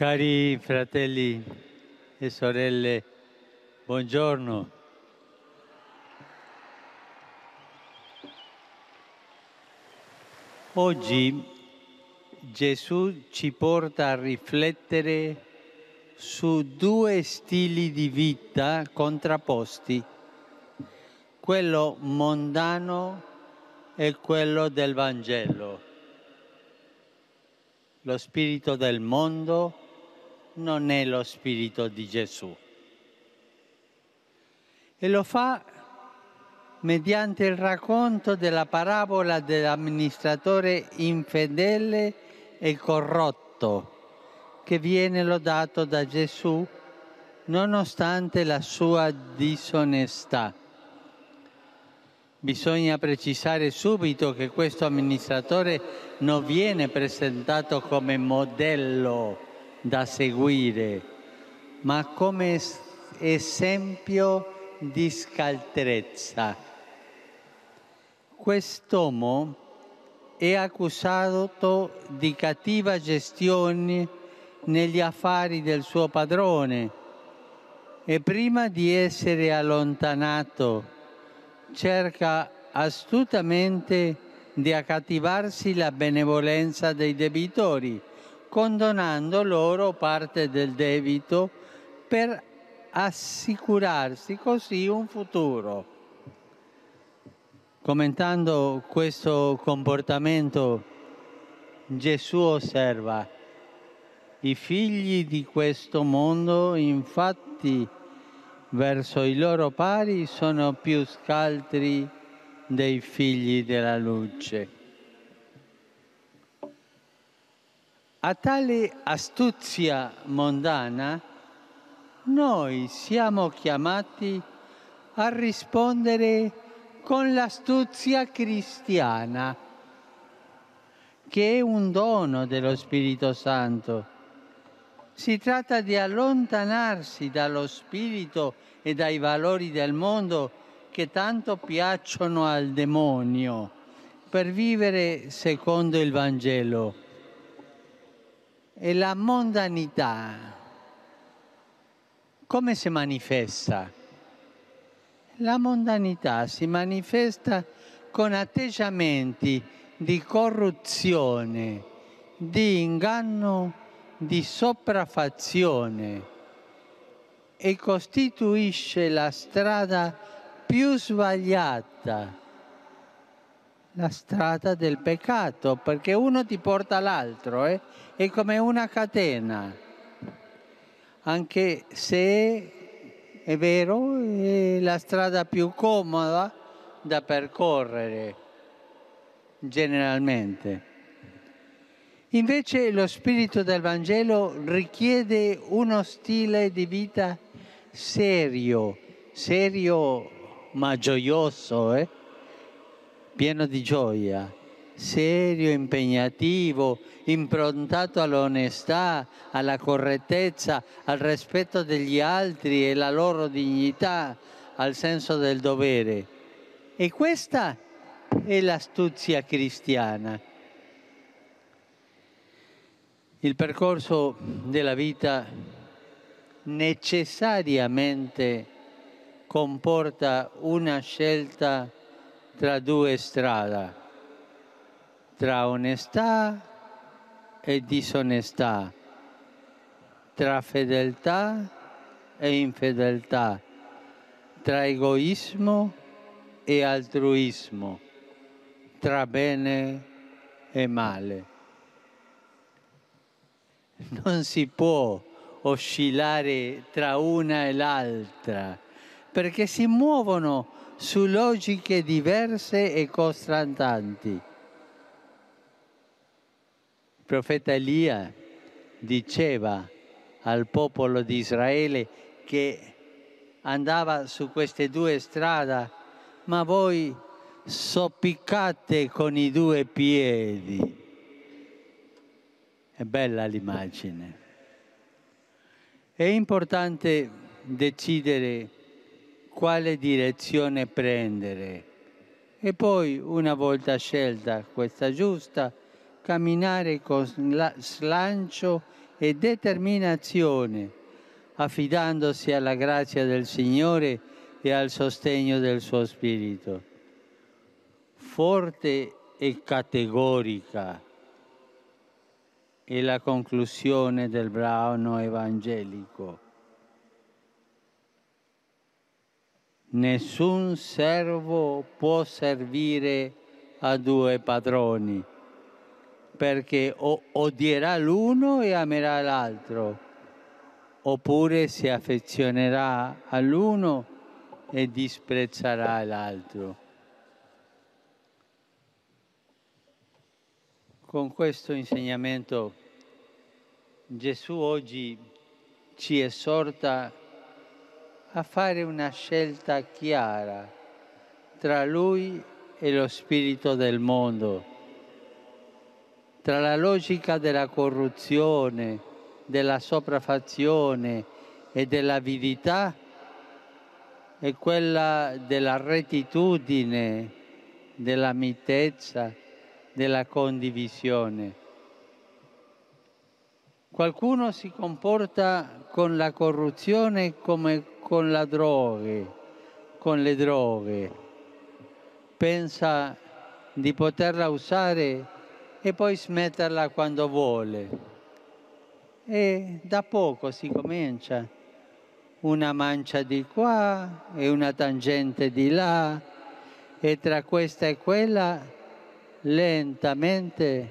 Cari fratelli e sorelle, buongiorno. Oggi Gesù ci porta a riflettere su due stili di vita contrapposti, quello mondano e quello del Vangelo. Lo spirito del mondo non è lo spirito di Gesù. E lo fa mediante il racconto della parabola dell'amministratore infedele e corrotto che viene lodato da Gesù nonostante la sua disonestà. Bisogna precisare subito che questo amministratore non viene presentato come modello da seguire, ma come esempio di scaltrezza. Quest'uomo è accusato di cattiva gestione negli affari del suo padrone e prima di essere allontanato cerca astutamente di accattivarsi la benevolenza dei debitori, condonando loro parte del debito per assicurarsi così un futuro. Commentando questo comportamento, Gesù osserva, i figli di questo mondo infatti verso i loro pari sono più scaltri dei figli della luce. A tale astuzia mondana noi siamo chiamati a rispondere con l'astuzia cristiana, che è un dono dello Spirito Santo. Si tratta di allontanarsi dallo spirito e dai valori del mondo che tanto piacciono al demonio per vivere secondo il Vangelo. E la mondanità come si manifesta? La mondanità si manifesta con atteggiamenti di corruzione, di inganno, di sopraffazione e costituisce la strada più sbagliata, la strada del peccato, perché uno ti porta all'altro, eh? è come una catena, anche se è vero, è la strada più comoda da percorrere generalmente. Invece lo spirito del Vangelo richiede uno stile di vita serio, serio ma gioioso, eh? Pieno di gioia, serio, impegnativo, improntato all'onestà, alla correttezza, al rispetto degli altri e la loro dignità, al senso del dovere. E questa è l'astuzia cristiana. Il percorso della vita necessariamente comporta una scelta tra due strade, tra onestà e disonestà, tra fedeltà e infedeltà, tra egoismo e altruismo, tra bene e male. Non si può oscillare tra una e l'altra, perché si muovono su logiche diverse e costantanti profeta Elia diceva al popolo di Israele che andava su queste due strade, ma voi soppicate con i due piedi. È bella l'immagine. È importante decidere quale direzione prendere e poi, una volta scelta questa giusta, camminare con slancio e determinazione, affidandosi alla grazia del Signore e al sostegno del suo Spirito. Forte e categorica è la conclusione del brano evangelico. Nessun servo può servire a due padroni, perché o odierà l'uno e amerà l'altro, oppure si affezionerà all'uno e disprezzerà l'altro. Con questo insegnamento Gesù oggi ci esorta a fare una scelta chiara tra Lui e lo spirito del mondo, tra la logica della corruzione, della sopraffazione e dell'avidità e quella della rettitudine, della mitezza, della condivisione. Qualcuno si comporta con la corruzione come con la droghe, con le droghe. Pensa di poterla usare e poi smetterla quando vuole. E da poco si comincia una mancia di qua e una tangente di là e tra questa e quella lentamente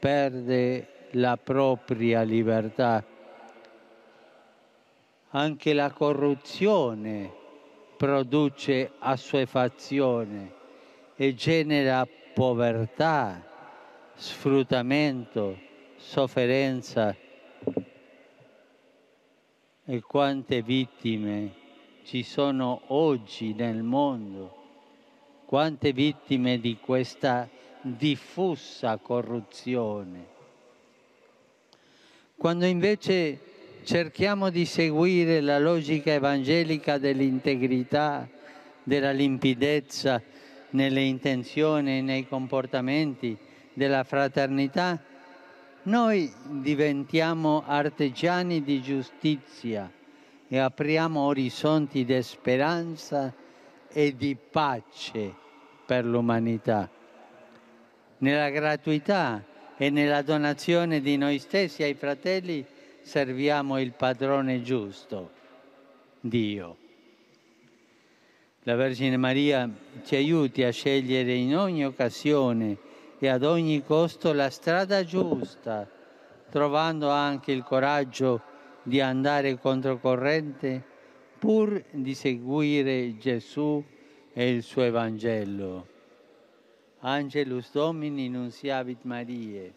perde la propria libertà. Anche la corruzione produce assuefazione e genera povertà, sfruttamento, sofferenza e quante vittime ci sono oggi nel mondo, quante vittime di questa diffusa corruzione. Quando invece cerchiamo di seguire la logica evangelica dell'integrità, della limpidezza nelle intenzioni e nei comportamenti, della fraternità, noi diventiamo artigiani di giustizia e apriamo orizzonti di speranza e di pace per l'umanità. Nella gratuità e nella donazione di noi stessi ai fratelli serviamo il padrone giusto, Dio. La Vergine Maria ci aiuti a scegliere in ogni occasione e ad ogni costo la strada giusta, trovando anche il coraggio di andare controcorrente pur di seguire Gesù e il suo Evangelo. Angelus Domini nunciavit Mariae.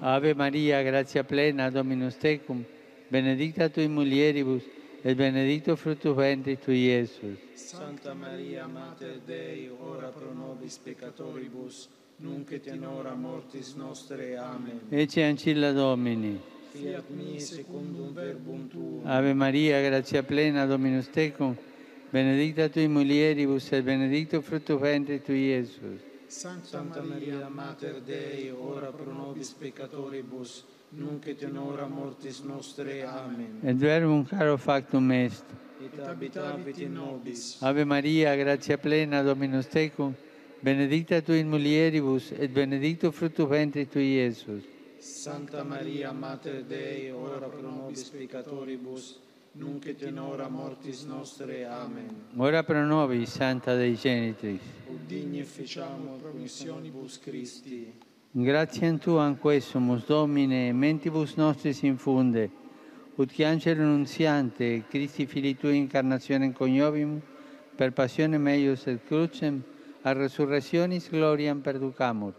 Ave Maria, grazia plena, Dominus tecum, benedicta tui mulieribus, et benedictus fructus ventris tui, Iesus. Santa Maria, Mater Dei, ora pro nobis peccatoribus, nunc et in hora mortis nostre. Amen. Ecce ancilla Domini. Fiat mi secundum verbum tuum. Ave Maria, grazia plena, Dominus tecum, benedicta tui mulieribus, et benedictus fructus ventris tui, Iesus. Santa Maria, Mater Dei, ora pro nobis peccatoribus, nunc et in hora mortis nostre. Amen. Et verbum caro factum est. Et habitavit in nobis. Ave Maria, grazia plena, Dominus tecum, benedicta tui in mulieribus, et benedictus fructus ventris tui, Iesus. Santa Maria, Mater Dei, ora pro nobis peccatoribus, nunc et in hora mortis nostre. Amen. Ora pro nobis, Santa Dei Genitris. Ut digni efficiamur promissionibus Christi. Gratiam Tuam quesumus, Domine, mentibus nostris infunde, ut che angelo nunziante, Christi Fili Tui incarnazione coniovimus, per passione meius et crucem, a resurrectionis gloriam perducamur,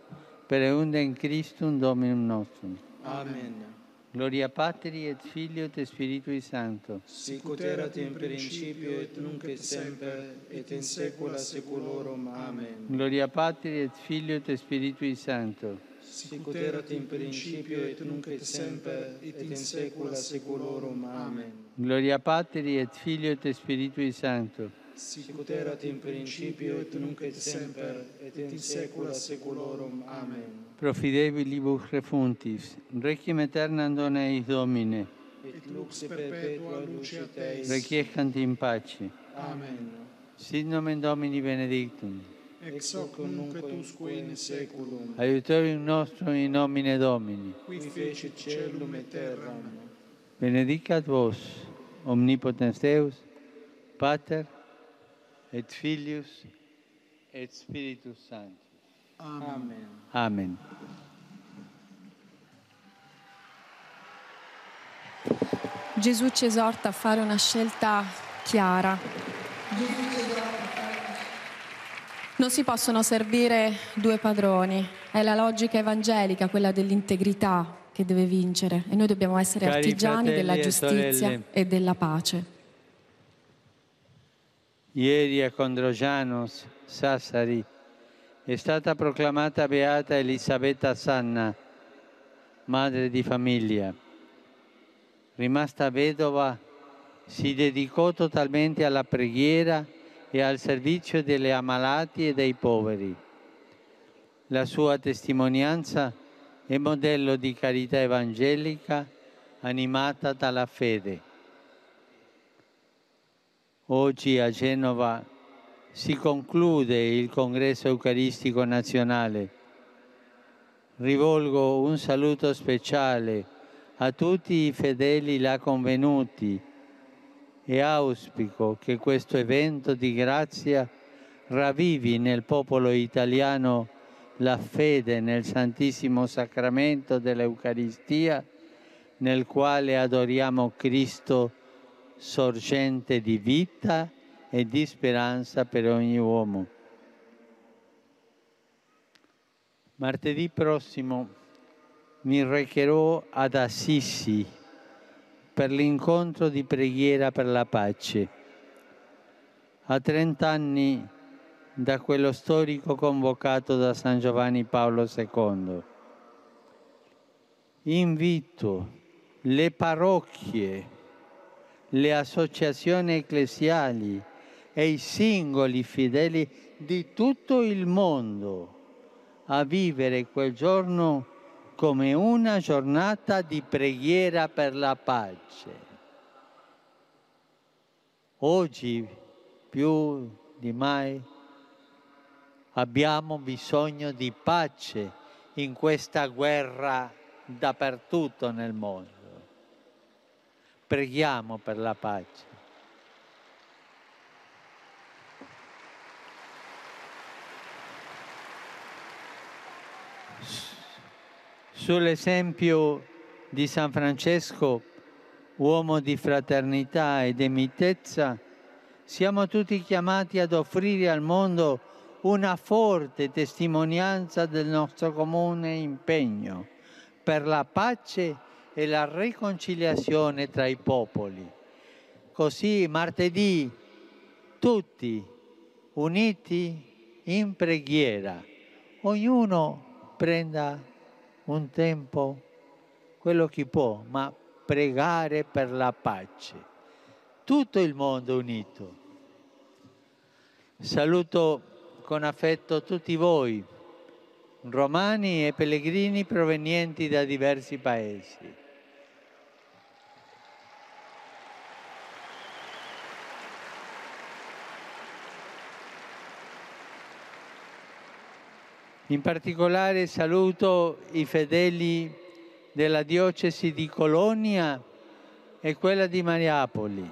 per eundem Christum Dominum nostrum. Amen. Gloria Patri et Filio et Spiritui Sancto. Sicut erat in principio et nunc et semper et in saecula saeculorum. Amen. Gloria Patri et Filio et Spiritui Sancto. Sicut erat in principio et nunc et semper et in saecula saeculorum. Amen. Gloria Patri et Filio et Spiritui Sancto. Sicut erat in principio et nunc et semper et in saecula saeculorum. Amen. profidebilibus refuntis, requiem aeternam dona eis Domine, et lux perpetua lucet eis. requiescant in pace. Amen. Sit nomen Domini benedictum. Ex hoc nunc et usque in seculum. Aiutorium nostrum in nomine Domini. Qui fecit celum et terram. Benedicat vos, omnipotens Deus, Pater, et Filius, et Spiritus Sanctus. Amen. Amen. Gesù ci esorta a fare una scelta chiara. Non si possono servire due padroni, è la logica evangelica, quella dell'integrità che deve vincere e noi dobbiamo essere Cari artigiani della e giustizia sorelle. e della pace. Ieri a Condrogianos, Sassari, è stata proclamata beata Elisabetta Sanna, madre di famiglia. Rimasta vedova, si dedicò totalmente alla preghiera e al servizio delle ammalati e dei poveri. La sua testimonianza è modello di carità evangelica animata dalla fede. Oggi a Genova si conclude il congresso eucaristico nazionale. Rivolgo un saluto speciale a tutti i fedeli là convenuti e auspico che questo evento di grazia ravvivi nel popolo italiano la fede nel Santissimo Sacramento dell'Eucaristia, nel quale adoriamo Cristo sorgente di vita e di speranza per ogni uomo. Martedì prossimo mi recherò ad Assisi per l'incontro di preghiera per la pace. A 30 anni da quello storico convocato da San Giovanni Paolo II. Invito le parrocchie, le associazioni ecclesiali e i singoli fedeli di tutto il mondo a vivere quel giorno come una giornata di preghiera per la pace. Oggi più di mai abbiamo bisogno di pace in questa guerra dappertutto nel mondo. Preghiamo per la pace. Sull'esempio di San Francesco, uomo di fraternità e di mitezza, siamo tutti chiamati ad offrire al mondo una forte testimonianza del nostro comune impegno per la pace e la riconciliazione tra i popoli. Così martedì tutti uniti in preghiera, ognuno prenda un tempo, quello che può, ma pregare per la pace. Tutto il mondo unito. Saluto con affetto tutti voi, romani e pellegrini provenienti da diversi paesi. In particolare saluto i fedeli della diocesi di Colonia e quella di Mariapoli.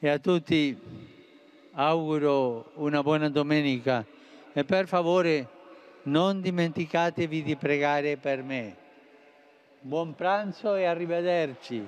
E a tutti auguro una buona domenica e per favore non dimenticatevi di pregare per me. Buon pranzo e arrivederci.